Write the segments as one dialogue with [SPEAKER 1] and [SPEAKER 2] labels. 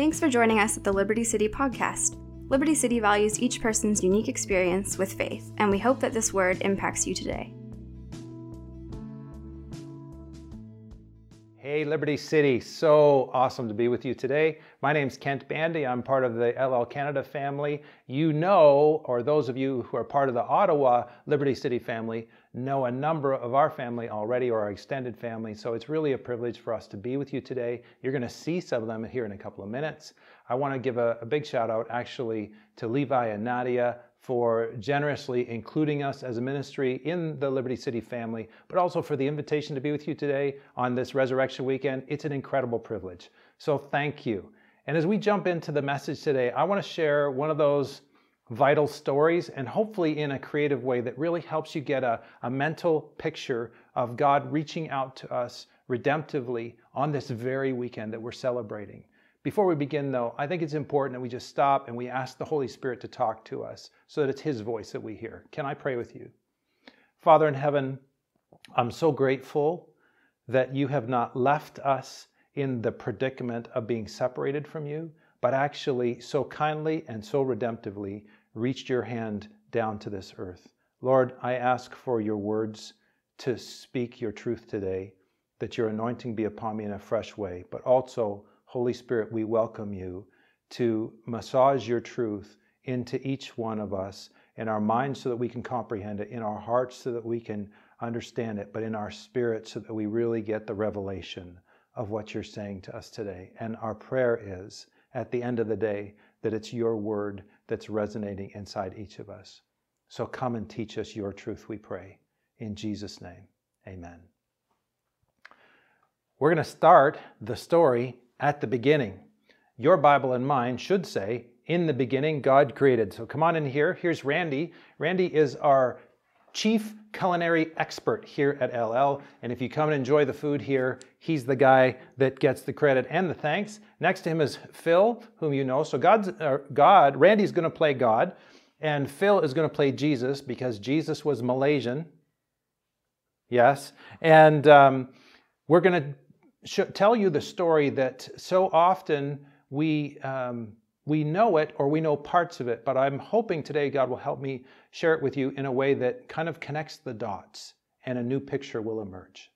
[SPEAKER 1] Thanks for joining us at the Liberty City podcast. Liberty City values each person's unique experience with faith, and we hope that this word impacts you today.
[SPEAKER 2] Hey, Liberty City, so awesome to be with you today. My name's Kent Bandy. I'm part of the Ellel Canada family. You know, or those of you who are part of the Ottawa Liberty City family, know a number of our family already or our extended family. So it's really a privilege for us to be with you today. You're going to see some of them here in a couple of minutes. I want to give a, a big shout out actually to Levi and Nadia for generously including us as a ministry in the Liberty City family, but also for the invitation to be with you today on this Resurrection Weekend. It's an incredible privilege. So thank you. And as we jump into the message today, I want to share one of those vital stories and hopefully in a creative way that really helps you get a, a mental picture of God reaching out to us redemptively on this very weekend that we're celebrating. Before we begin, though, I think it's important that we just stop and we ask the Holy Spirit to talk to us so that it's His voice that we hear. Can I pray with you? Father in heaven, I'm so grateful that you have not left us in the predicament of being separated from you, but actually so kindly and so redemptively reached your hand down to this earth. Lord, I ask for your words to speak your truth today, that your anointing be upon me in a fresh way, but also Holy Spirit, we welcome you to massage your truth into each one of us in our minds so that we can comprehend it, in our hearts so that we can understand it, but in our spirit so that we really get the revelation of what you're saying to us today. And our prayer is, at the end of the day, that it's your word that's resonating inside each of us. So come and teach us your truth, we pray. In Jesus' name, amen. We're going to start the story at the beginning. Your Bible and mine should say, in the beginning, God created. So come on in here. Here's Randy. Randy is our chief culinary expert here at Ellel. And if you come and enjoy the food here, he's the guy that gets the credit and the thanks. Next to him is Phil, whom you know. So God's, uh, God, Randy's going to play God, and Phil is going to play Jesus because Jesus was Malaysian. Yes. And um, we're going to tell you the story that so often we um, we know it or we know parts of it, but I'm hoping today God will help me share it with you in a way that kind of connects the dots and a new picture will emerge.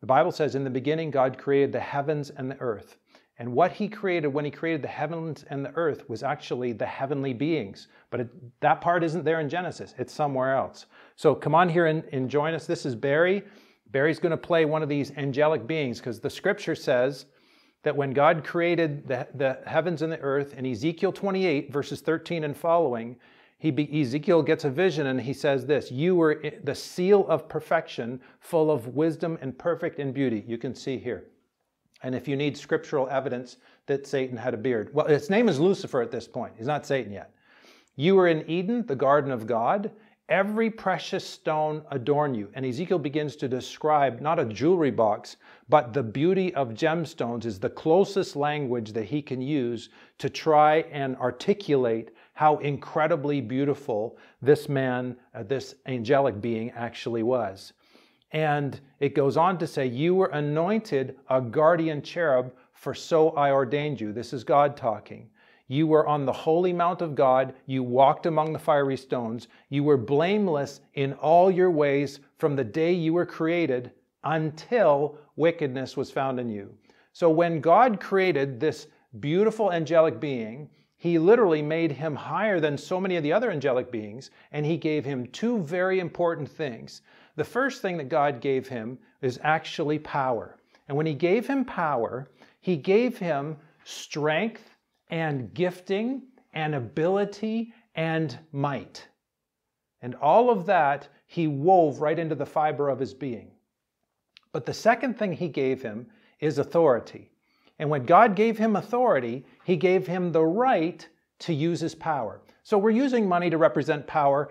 [SPEAKER 2] The Bible says, In the beginning, God created the heavens and the earth. And what he created when he created the heavens and the earth was actually the heavenly beings. But it, that part isn't there in Genesis, it's somewhere else. So come on here and, and join us. This is Barry. Barry's going to play one of these angelic beings because the scripture says that when God created the, the heavens and the earth in Ezekiel 28, verses 13 and following, he be, Ezekiel gets a vision and he says this You were the seal of perfection, full of wisdom and perfect in beauty. You can see here. And if you need scriptural evidence that Satan had a beard, well, its name is Lucifer at this point. He's not Satan yet. You were in Eden, the garden of God. Every precious stone adorn you. And Ezekiel begins to describe not a jewelry box, but the beauty of gemstones is the closest language that he can use to try and articulate how incredibly beautiful this man, uh, this angelic being actually was. And it goes on to say, You were anointed a guardian cherub, for so I ordained you. This is God talking. You were on the holy mount of God. You walked among the fiery stones. You were blameless in all your ways from the day you were created until wickedness was found in you. So when God created this beautiful angelic being, he literally made him higher than so many of the other angelic beings, and he gave him two very important things. The first thing that God gave him is actually power. And when he gave him power, he gave him strength and gifting and ability and might. And all of that he wove right into the fiber of his being. But the second thing he gave him is authority. And when God gave him authority, he gave him the right to use his power. So we're using money to represent power.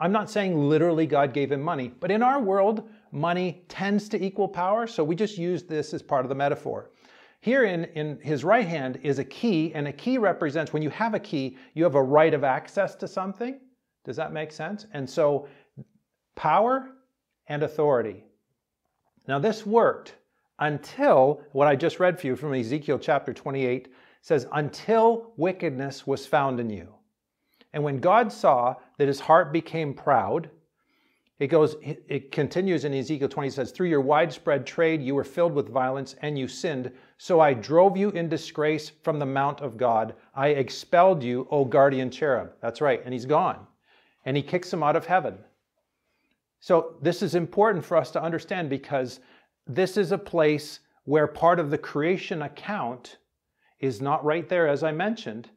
[SPEAKER 2] I'm not saying literally God gave him money, but in our world, money tends to equal power. So we just use this as part of the metaphor. Here in, in his right hand is a key, and a key represents when you have a key, you have a right of access to something. Does that make sense? And so, power and authority. Now, this worked until what I just read for you from Ezekiel chapter 28 says, until wickedness was found in you. And when God saw that his heart became proud, it goes, it continues in Ezekiel 20, says, Through your widespread trade, you were filled with violence and you sinned. So I drove you in disgrace from the mount of God. I expelled you, O guardian cherub. That's right. And he's gone. And he kicks him out of heaven. So this is important for us to understand because this is a place where part of the creation account is not right there, as I mentioned,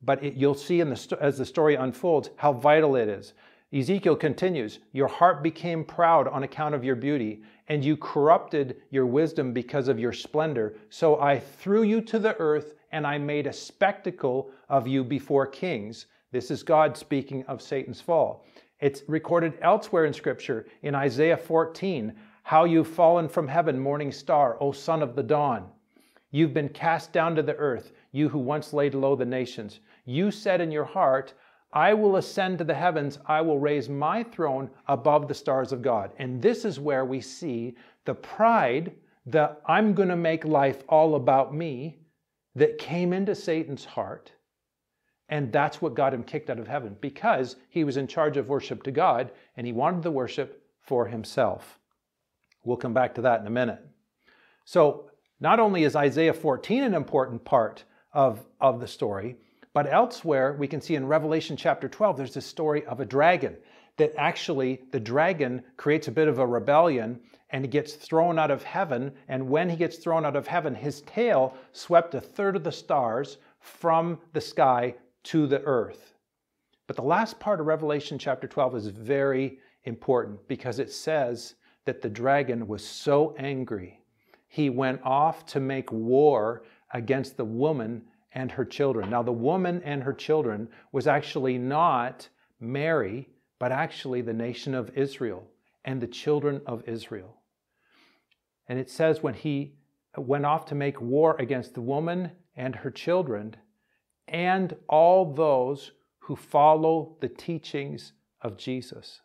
[SPEAKER 2] but it, you'll see in the, as the story unfolds how vital it is. Ezekiel continues, Your heart became proud on account of your beauty, and you corrupted your wisdom because of your splendor. So I threw you to the earth, and I made a spectacle of you before kings. This is God speaking of Satan's fall. It's recorded elsewhere in Scripture, in Isaiah 14, how you've fallen from heaven, morning star, O son of the dawn. You've been cast down to the earth, you who once laid low the nations. You said in your heart, I will ascend to the heavens, I will raise my throne above the stars of God. And this is where we see the pride, the I'm going to make life all about me, that came into Satan's heart. And that's what got him kicked out of heaven because he was in charge of worship to God and he wanted the worship for himself. We'll come back to that in a minute. So, not only is Isaiah 14 an important part of, of the story, but elsewhere we can see in Revelation chapter 12, there's this story of a dragon that actually the dragon creates a bit of a rebellion and he gets thrown out of heaven. And when he gets thrown out of heaven, his tail swept a third of the stars from the sky to the earth. But the last part of Revelation chapter 12 is very important because it says that the dragon was so angry he went off to make war against the woman and her children. Now, the woman and her children was actually not Mary, but actually the nation of Israel and the children of Israel. And it says when he went off to make war against the woman and her children and all those who follow the teachings of Jesus.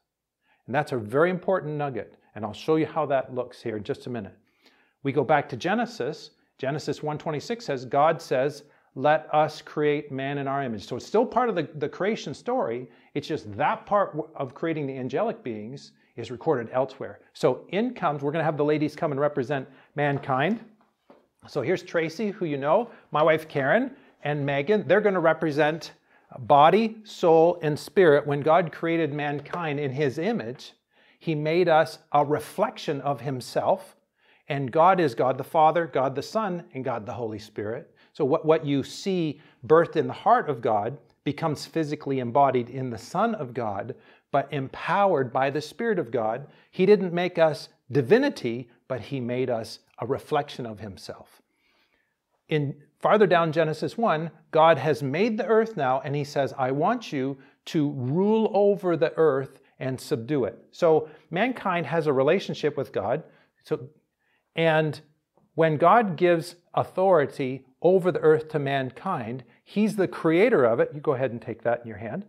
[SPEAKER 2] And that's a very important nugget. And I'll show you how that looks here in just a minute. We go back to Genesis. Genesis 1:26 says God says, "Let us create man in our image." So it's still part of the, the creation story. It's just that part of creating the angelic beings is recorded elsewhere. So in comes, we're going to have the ladies come and represent mankind. So here's Tracy, who you know, my wife Karen, and Megan. They're going to represent body, soul, and spirit. When God created mankind in his image, he made us a reflection of himself. And God is God the Father, God the Son, and God the Holy Spirit. So what, what you see birthed in the heart of God becomes physically embodied in the Son of God, but empowered by the Spirit of God. He didn't make us divinity, but He made us a reflection of Himself. In farther down Genesis 1, God has made the earth now, and He says, I want you to rule over the earth and subdue it. So mankind has a relationship with God. So and when God gives authority over the earth to mankind, He's the creator of it. You go ahead and take that in your hand.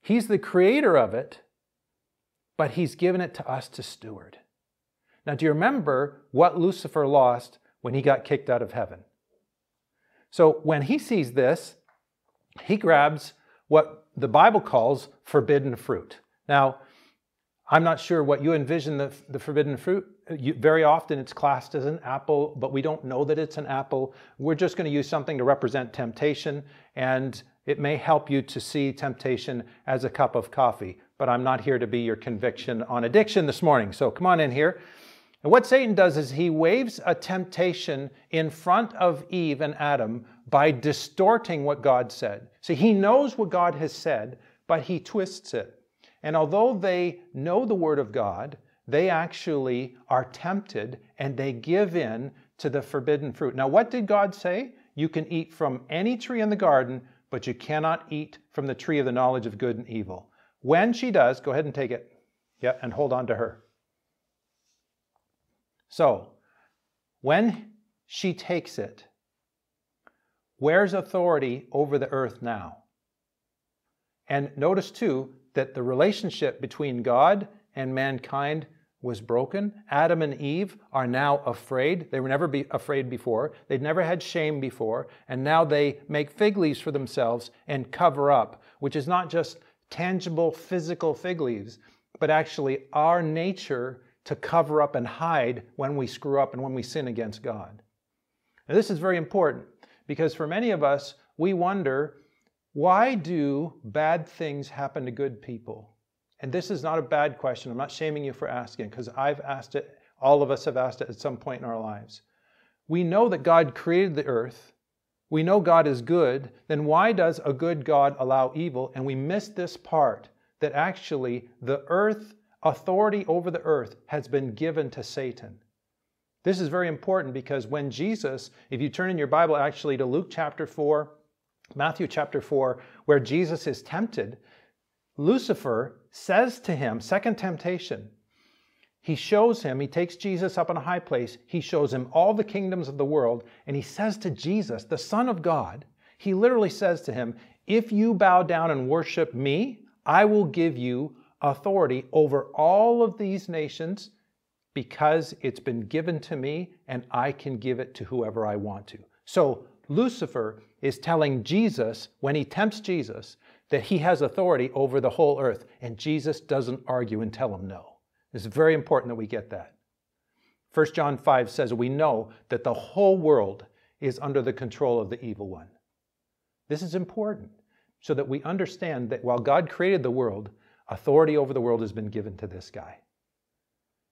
[SPEAKER 2] He's the creator of it, but He's given it to us to steward. Now, do you remember what Lucifer lost when he got kicked out of heaven? So, when he sees this, he grabs what the Bible calls forbidden fruit. Now, I'm not sure what you envision the, the forbidden fruit. You, very often it's classed as an apple, but we don't know that it's an apple. We're just going to use something to represent temptation, and it may help you to see temptation as a cup of coffee. But I'm not here to be your conviction on addiction this morning. So come on in here. And what Satan does is he waves a temptation in front of Eve and Adam by distorting what God said. See, he knows what God has said, but he twists it. And although they know the Word of God, they actually are tempted and they give in to the forbidden fruit. Now, what did God say? You can eat from any tree in the garden, but you cannot eat from the tree of the knowledge of good and evil. When she does, go ahead and take it. Yeah, and hold on to her. So, when she takes it, where's authority over the earth now? And notice too, that the relationship between God and mankind was broken. Adam and Eve are now afraid. They were never be afraid before. They'd never had shame before. And now they make fig leaves for themselves and cover up, which is not just tangible physical fig leaves, but actually our nature to cover up and hide when we screw up and when we sin against God. Now, this is very important because for many of us, we wonder why do bad things happen to good people? And this is not a bad question. I'm not shaming you for asking because I've asked it, all of us have asked it at some point in our lives. We know that God created the earth. We know God is good. Then why does a good God allow evil? And we miss this part that actually the earth, authority over the earth, has been given to Satan. This is very important because when Jesus, if you turn in your Bible actually to Luke chapter 4, Matthew chapter 4, where Jesus is tempted, Lucifer says to him, second temptation, he shows him, he takes Jesus up in a high place, he shows him all the kingdoms of the world, and he says to Jesus, the Son of God, he literally says to him, If you bow down and worship me, I will give you authority over all of these nations because it's been given to me and I can give it to whoever I want to. So Lucifer is telling Jesus, when he tempts Jesus, that he has authority over the whole earth, and Jesus doesn't argue and tell him no. It's very important that we get that. 1 John 5 says we know that the whole world is under the control of the evil one. This is important so that we understand that while God created the world, authority over the world has been given to this guy.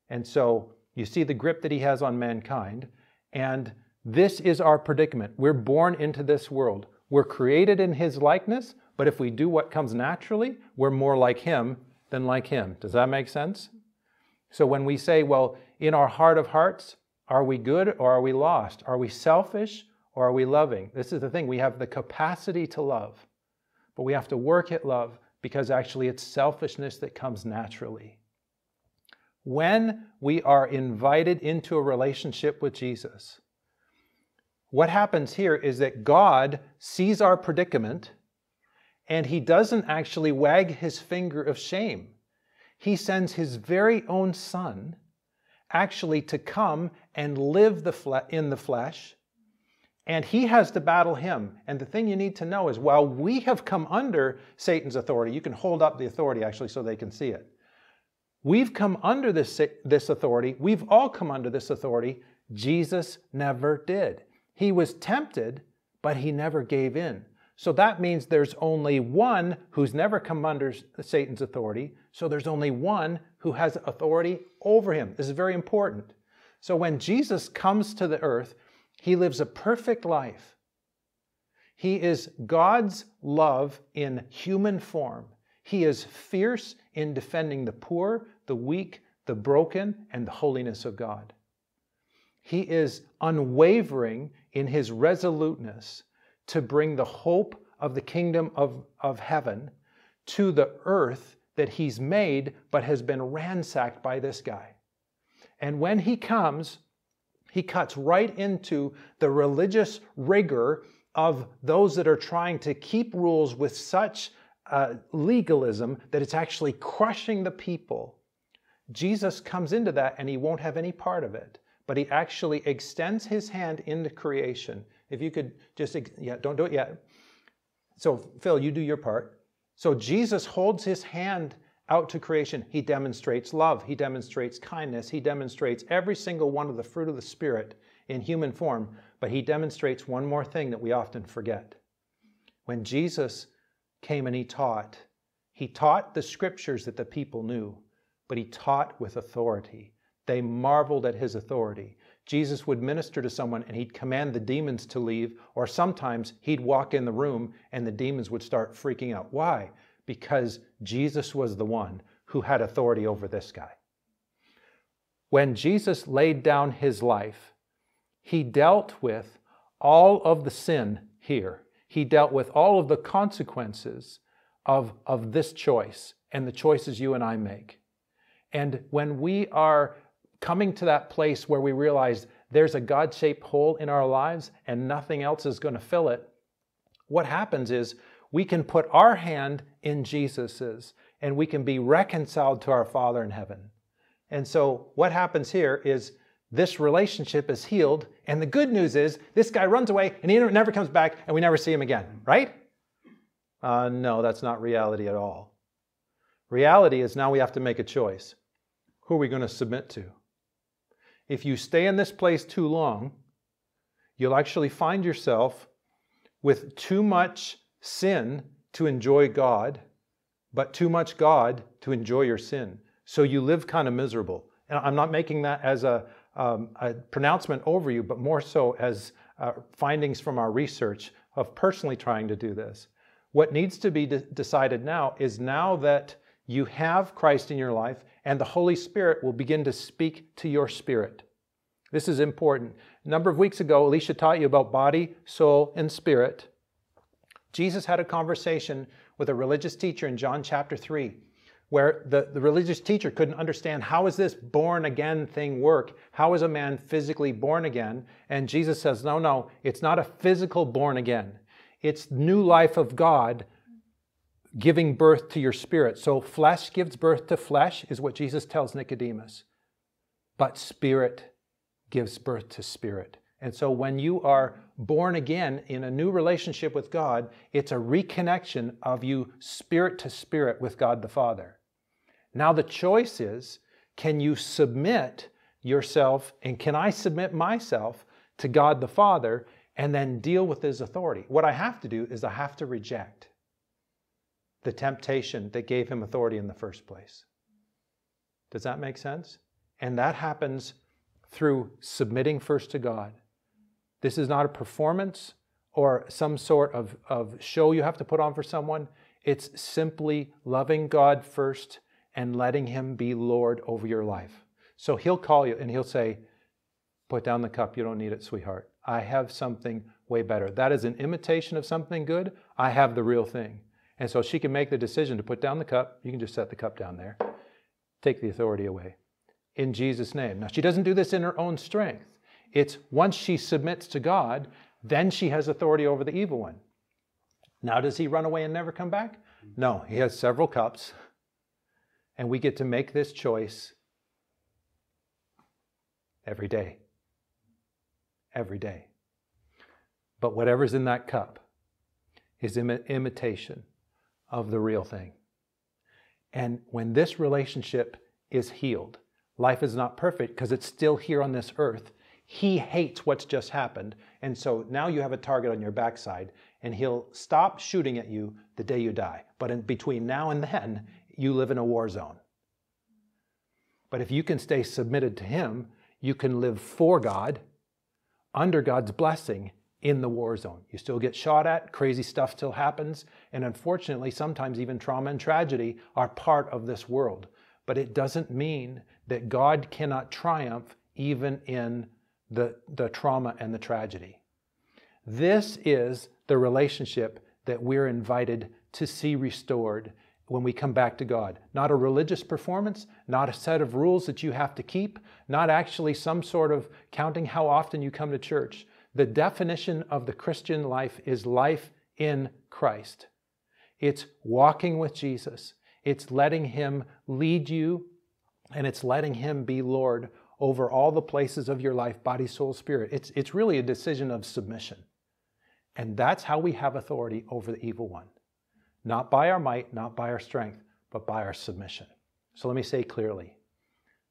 [SPEAKER 2] And so you see the grip that he has on mankind, and this is our predicament. We're born into this world. We're created in his likeness, but if we do what comes naturally, we're more like him than like him. Does that make sense? So when we say, well, in our heart of hearts, are we good or are we lost? Are we selfish or are we loving? This is the thing. We have the capacity to love, but we have to work at love because actually it's selfishness that comes naturally. When we are invited into a relationship with Jesus, what happens here is that God sees our predicament and he doesn't actually wag his finger of shame. He sends his very own son actually to come and live the in the flesh, and he has to battle him. And the thing you need to know is while we have come under Satan's authority, you can hold up the authority actually so they can see it. We've come under this, this authority. We've all come under this authority. Jesus never did. He was tempted, but he never gave in. So that means there's only one who's never come under Satan's authority. So there's only one who has authority over him. This is very important. So when Jesus comes to the earth, he lives a perfect life. He is God's love in human form. He is fierce in defending the poor, the weak, the broken, and the holiness of God. He is unwavering in his resoluteness to bring the hope of the kingdom of, of heaven to the earth that he's made but has been ransacked by this guy. And when he comes, he cuts right into the religious rigor of those that are trying to keep rules with such uh, legalism that it's actually crushing the people. Jesus comes into that and he won't have any part of it, but he actually extends his hand into creation if you could just, yeah, don't do it yet. So, Phil, you do your part. So, Jesus holds his hand out to creation. He demonstrates love, he demonstrates kindness, he demonstrates every single one of the fruit of the Spirit in human form. But he demonstrates one more thing that we often forget. When Jesus came and he taught, he taught the scriptures that the people knew, but he taught with authority. They marveled at his authority. Jesus would minister to someone and he'd command the demons to leave, or sometimes he'd walk in the room and the demons would start freaking out. Why? Because Jesus was the one who had authority over this guy. When Jesus laid down his life, he dealt with all of the sin here. He dealt with all of the consequences of, of this choice and the choices you and I make. And when we are coming to that place where we realize there's a God shaped hole in our lives and nothing else is going to fill it, what happens is we can put our hand in Jesus's and we can be reconciled to our Father in heaven. And so what happens here is this relationship is healed. And the good news is this guy runs away and he never comes back and we never see him again, right? Uh, no, that's not reality at all. Reality is now we have to make a choice. Who are we going to submit to? If you stay in this place too long, you'll actually find yourself with too much sin to enjoy God, but too much God to enjoy your sin. So you live kind of miserable. And I'm not making that as a, um, a pronouncement over you, but more so as uh, findings from our research of personally trying to do this. What needs to be de- decided now is now that you have Christ in your life and the Holy Spirit will begin to speak to your spirit. This is important. A number of weeks ago, Alicia taught you about body, soul, and spirit. Jesus had a conversation with a religious teacher in John chapter 3 where the, the religious teacher couldn't understand how is this born again thing work how is a man physically born again and jesus says no no it's not a physical born again it's new life of god giving birth to your spirit so flesh gives birth to flesh is what jesus tells nicodemus but spirit gives birth to spirit and so when you are born again in a new relationship with God, it's a reconnection of you spirit to spirit with God the Father. Now the choice is can you submit yourself and can I submit myself to God the Father and then deal with His authority? What I have to do is I have to reject the temptation that gave Him authority in the first place. Does that make sense? And that happens through submitting first to God this is not a performance or some sort of, of show you have to put on for someone. It's simply loving God first and letting Him be Lord over your life. So He'll call you and He'll say, Put down the cup. You don't need it, sweetheart. I have something way better. That is an imitation of something good. I have the real thing. And so she can make the decision to put down the cup. You can just set the cup down there. Take the authority away. In Jesus' name. Now, she doesn't do this in her own strength. It's once she submits to God, then she has authority over the evil one. Now, does he run away and never come back? No, he has several cups. And we get to make this choice every day. Every day. But whatever's in that cup is Im- imitation of the real thing. And when this relationship is healed, life is not perfect because it's still here on this earth. He hates what's just happened. And so now you have a target on your backside, and he'll stop shooting at you the day you die. But in between now and then, you live in a war zone. But if you can stay submitted to him, you can live for God, under God's blessing in the war zone. You still get shot at, crazy stuff still happens, and unfortunately, sometimes even trauma and tragedy are part of this world. But it doesn't mean that God cannot triumph even in the, the trauma and the tragedy. This is the relationship that we're invited to see restored when we come back to God. Not a religious performance, not a set of rules that you have to keep, not actually some sort of counting how often you come to church. The definition of the Christian life is life in Christ. It's walking with Jesus, it's letting Him lead you, and it's letting Him be Lord over all the places of your life body, soul, spirit. It's, it's really a decision of submission. And that's how we have authority over the evil one. Not by our might, not by our strength, but by our submission. So let me say clearly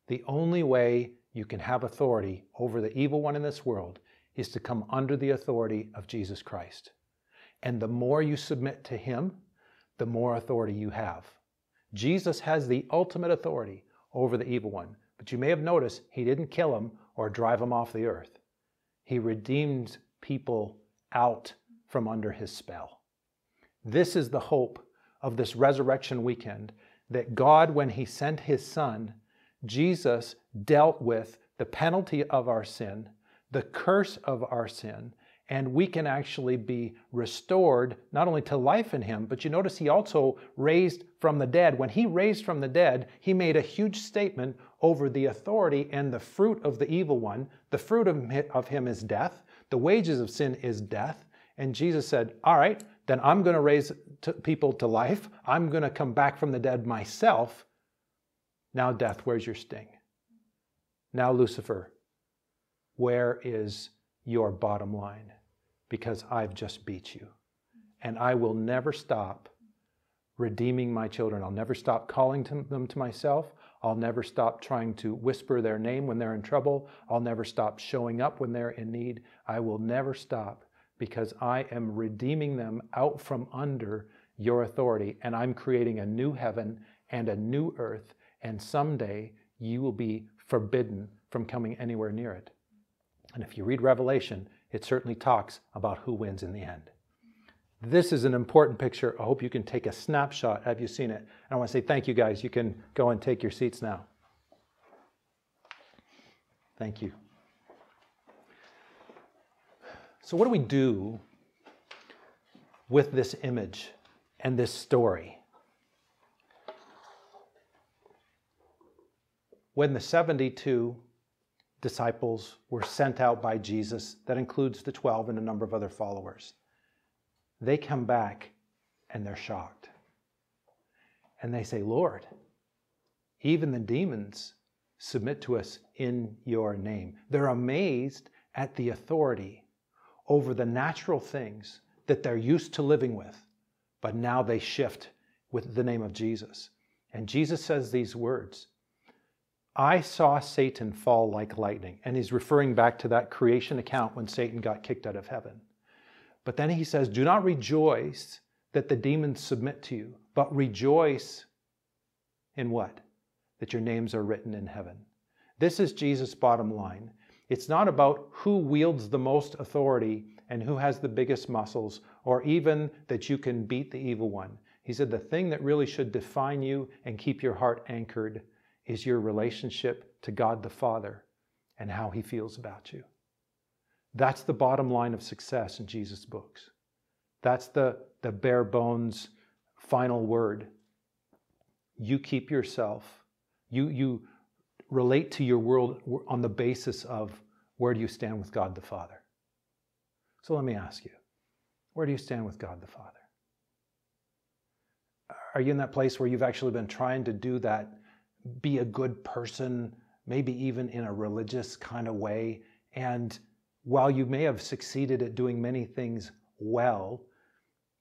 [SPEAKER 2] the only way you can have authority over the evil one in this world is to come under the authority of Jesus Christ. And the more you submit to Him, the more authority you have. Jesus has the ultimate authority over the evil one. But you may have noticed he didn't kill him or drive him off the earth. He redeemed people out from under his spell. This is the hope of this resurrection weekend that God, when he sent his son, Jesus dealt with the penalty of our sin, the curse of our sin, and we can actually be restored not only to life in him, but you notice he also raised from the dead. When he raised from the dead, he made a huge statement over the authority and the fruit of the evil one. The fruit of him is death, the wages of sin is death. And Jesus said, All right, then I'm going to raise people to life. I'm going to come back from the dead myself. Now, death, where's your sting? Now, Lucifer, where is your bottom line? Because I've just beat you. And I will never stop redeeming my children. I'll never stop calling to them to myself. I'll never stop trying to whisper their name when they're in trouble. I'll never stop showing up when they're in need. I will never stop because I am redeeming them out from under your authority and I'm creating a new heaven and a new earth. And someday you will be forbidden from coming anywhere near it. And if you read Revelation, it certainly talks about who wins in the end. This is an important picture. I hope you can take a snapshot. Have you seen it? And I want to say thank you, guys. You can go and take your seats now. Thank you. So, what do we do with this image and this story? When the 72 disciples were sent out by Jesus, that includes the 12 and a number of other followers they come back and they're shocked. And they say, Lord, even the demons submit to us in your name. They're amazed at the authority over the natural things that they're used to living with, but now they shift with the name of Jesus. And Jesus says these words I saw Satan fall like lightning. And he's referring back to that creation account when Satan got kicked out of heaven. But then he says, Do not rejoice that the demons submit to you, but rejoice in what? That your names are written in heaven. This is Jesus' bottom line. It's not about who wields the most authority and who has the biggest muscles, or even that you can beat the evil one. He said the thing that really should define you and keep your heart anchored is your relationship to God the Father and how he feels about you. That's the bottom line of success in Jesus' books. That's the, the bare bones final word. You keep yourself, you, you relate to your world on the basis of where do you stand with God the Father? So let me ask you, where do you stand with God the Father? Are you in that place where you've actually been trying to do that, be a good person, maybe even in a religious kind of way, and while you may have succeeded at doing many things well,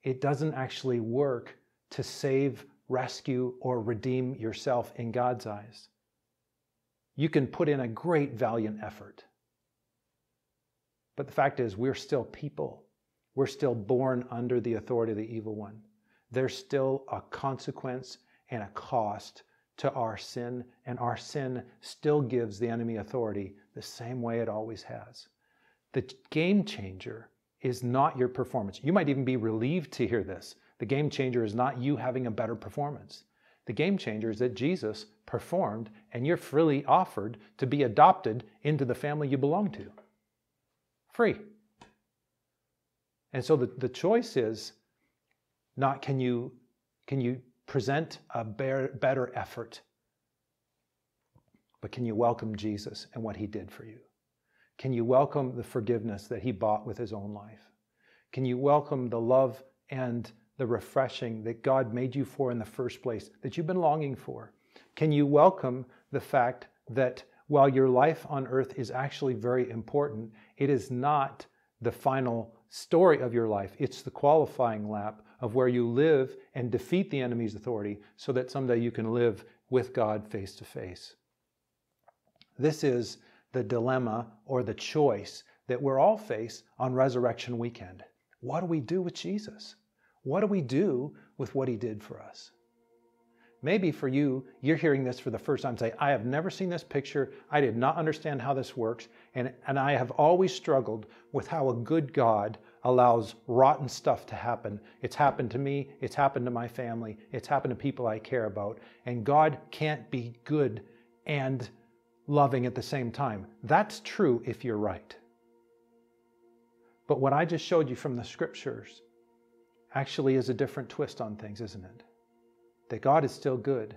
[SPEAKER 2] it doesn't actually work to save, rescue, or redeem yourself in God's eyes. You can put in a great valiant effort. But the fact is, we're still people. We're still born under the authority of the evil one. There's still a consequence and a cost to our sin, and our sin still gives the enemy authority the same way it always has. The game changer is not your performance. You might even be relieved to hear this. The game changer is not you having a better performance. The game changer is that Jesus performed and you're freely offered to be adopted into the family you belong to. Free. And so the, the choice is not can you, can you present a better, effort, but can you welcome Jesus and what he did for you? Can you welcome the forgiveness that he bought with his own life? Can you welcome the love and the refreshing that God made you for in the first place, that you've been longing for? Can you welcome the fact that while your life on earth is actually very important, it is not the final story of your life. It's the qualifying lap of where you live and defeat the enemy's authority so that someday you can live with God face to face. This is the dilemma or the choice that we're all face on resurrection weekend. What do we do with Jesus? What do we do with what he did for us? Maybe for you, you're hearing this for the first time, say, I have never seen this picture. I did not understand how this works. And, and I have always struggled with how a good God allows rotten stuff to happen. It's happened to me. It's happened to my family. It's happened to people I care about. And God can't be good and loving at the same time. That's true if you're right. But what I just showed you from the scriptures actually is a different twist on things, isn't it? That God is still good,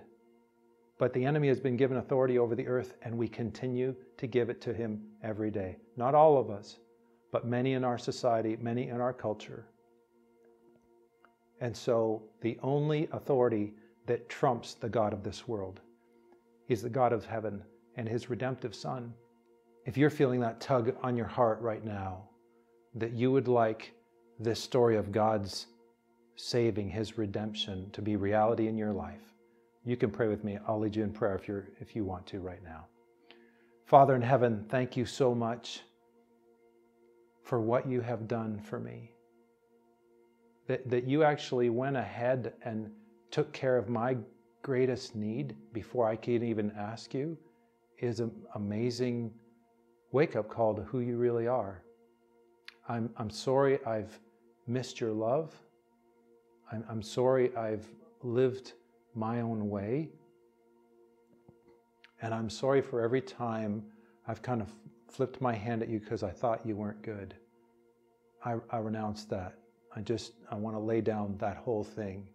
[SPEAKER 2] but the enemy has been given authority over the earth, and we continue to give it to him every day. Not all of us, but many in our society, many in our culture. And so the only authority that trumps the God of this world is the God of heaven and his redemptive son. If you're feeling that tug on your heart right now, that you would like this story of God's saving, his redemption to be reality in your life, you can pray with me. I'll lead you in prayer if, you're, if you want to right now. Father in heaven, thank you so much for what you have done for me. That, that you actually went ahead and took care of my greatest need before I could even ask you is an amazing wake up call to who you really are. I'm, I'm sorry I've missed your love. I'm, I'm sorry I've lived my own way. And I'm sorry for every time I've kind of flipped my hand at you because I thought you weren't good. I, I renounce that. I just, I want to lay down that whole thing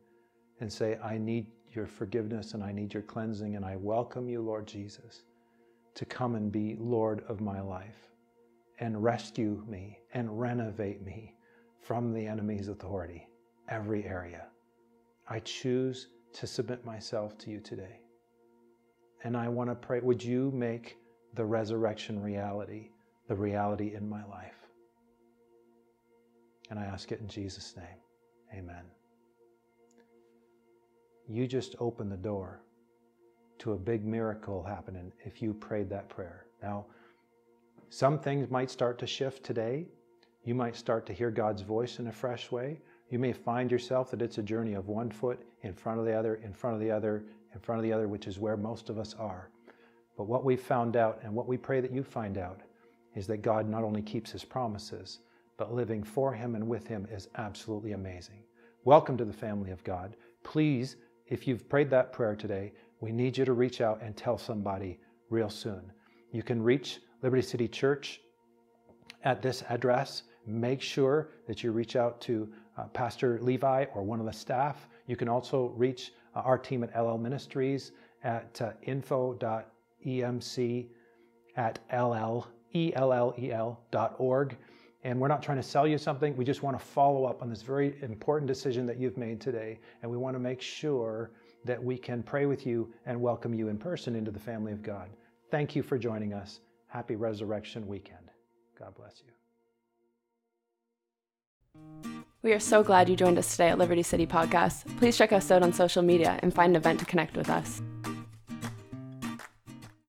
[SPEAKER 2] and say, I need your forgiveness and I need your cleansing, and I welcome you, Lord Jesus, to come and be Lord of my life and rescue me and renovate me from the enemy's authority, every area. I choose to submit myself to you today. And I want to pray, would you make the resurrection reality, the reality in my life? And I ask it in Jesus' name. Amen. You just opened the door to a big miracle happening if you prayed that prayer. Now, some things might start to shift today. You might start to hear God's voice in a fresh way. You may find yourself that it's a journey of one foot in front of the other, in front of the other, in front of the other, which is where most of us are. But what we've found out, and what we pray that you find out, is that God not only keeps his promises, but living for him and with him is absolutely amazing. Welcome to the family of God. Please, if you've prayed that prayer today, we need you to reach out and tell somebody real soon. You can reach Liberty City Church at this address. Make sure that you reach out to uh, Pastor Levi or one of the staff. You can also reach uh, our team at Ellel Ministries at uh, info.emc at ll-ell.org. And we're not trying to sell you something. We just want to follow up on this very important decision that you've made today. And we want to make sure that we can pray with you and welcome you in person into the family of God. Thank you for joining us. Happy Resurrection Weekend. God bless
[SPEAKER 3] you. We are so glad you joined us today at Liberty City Podcast. Please check us out on social media and find an event to connect with us.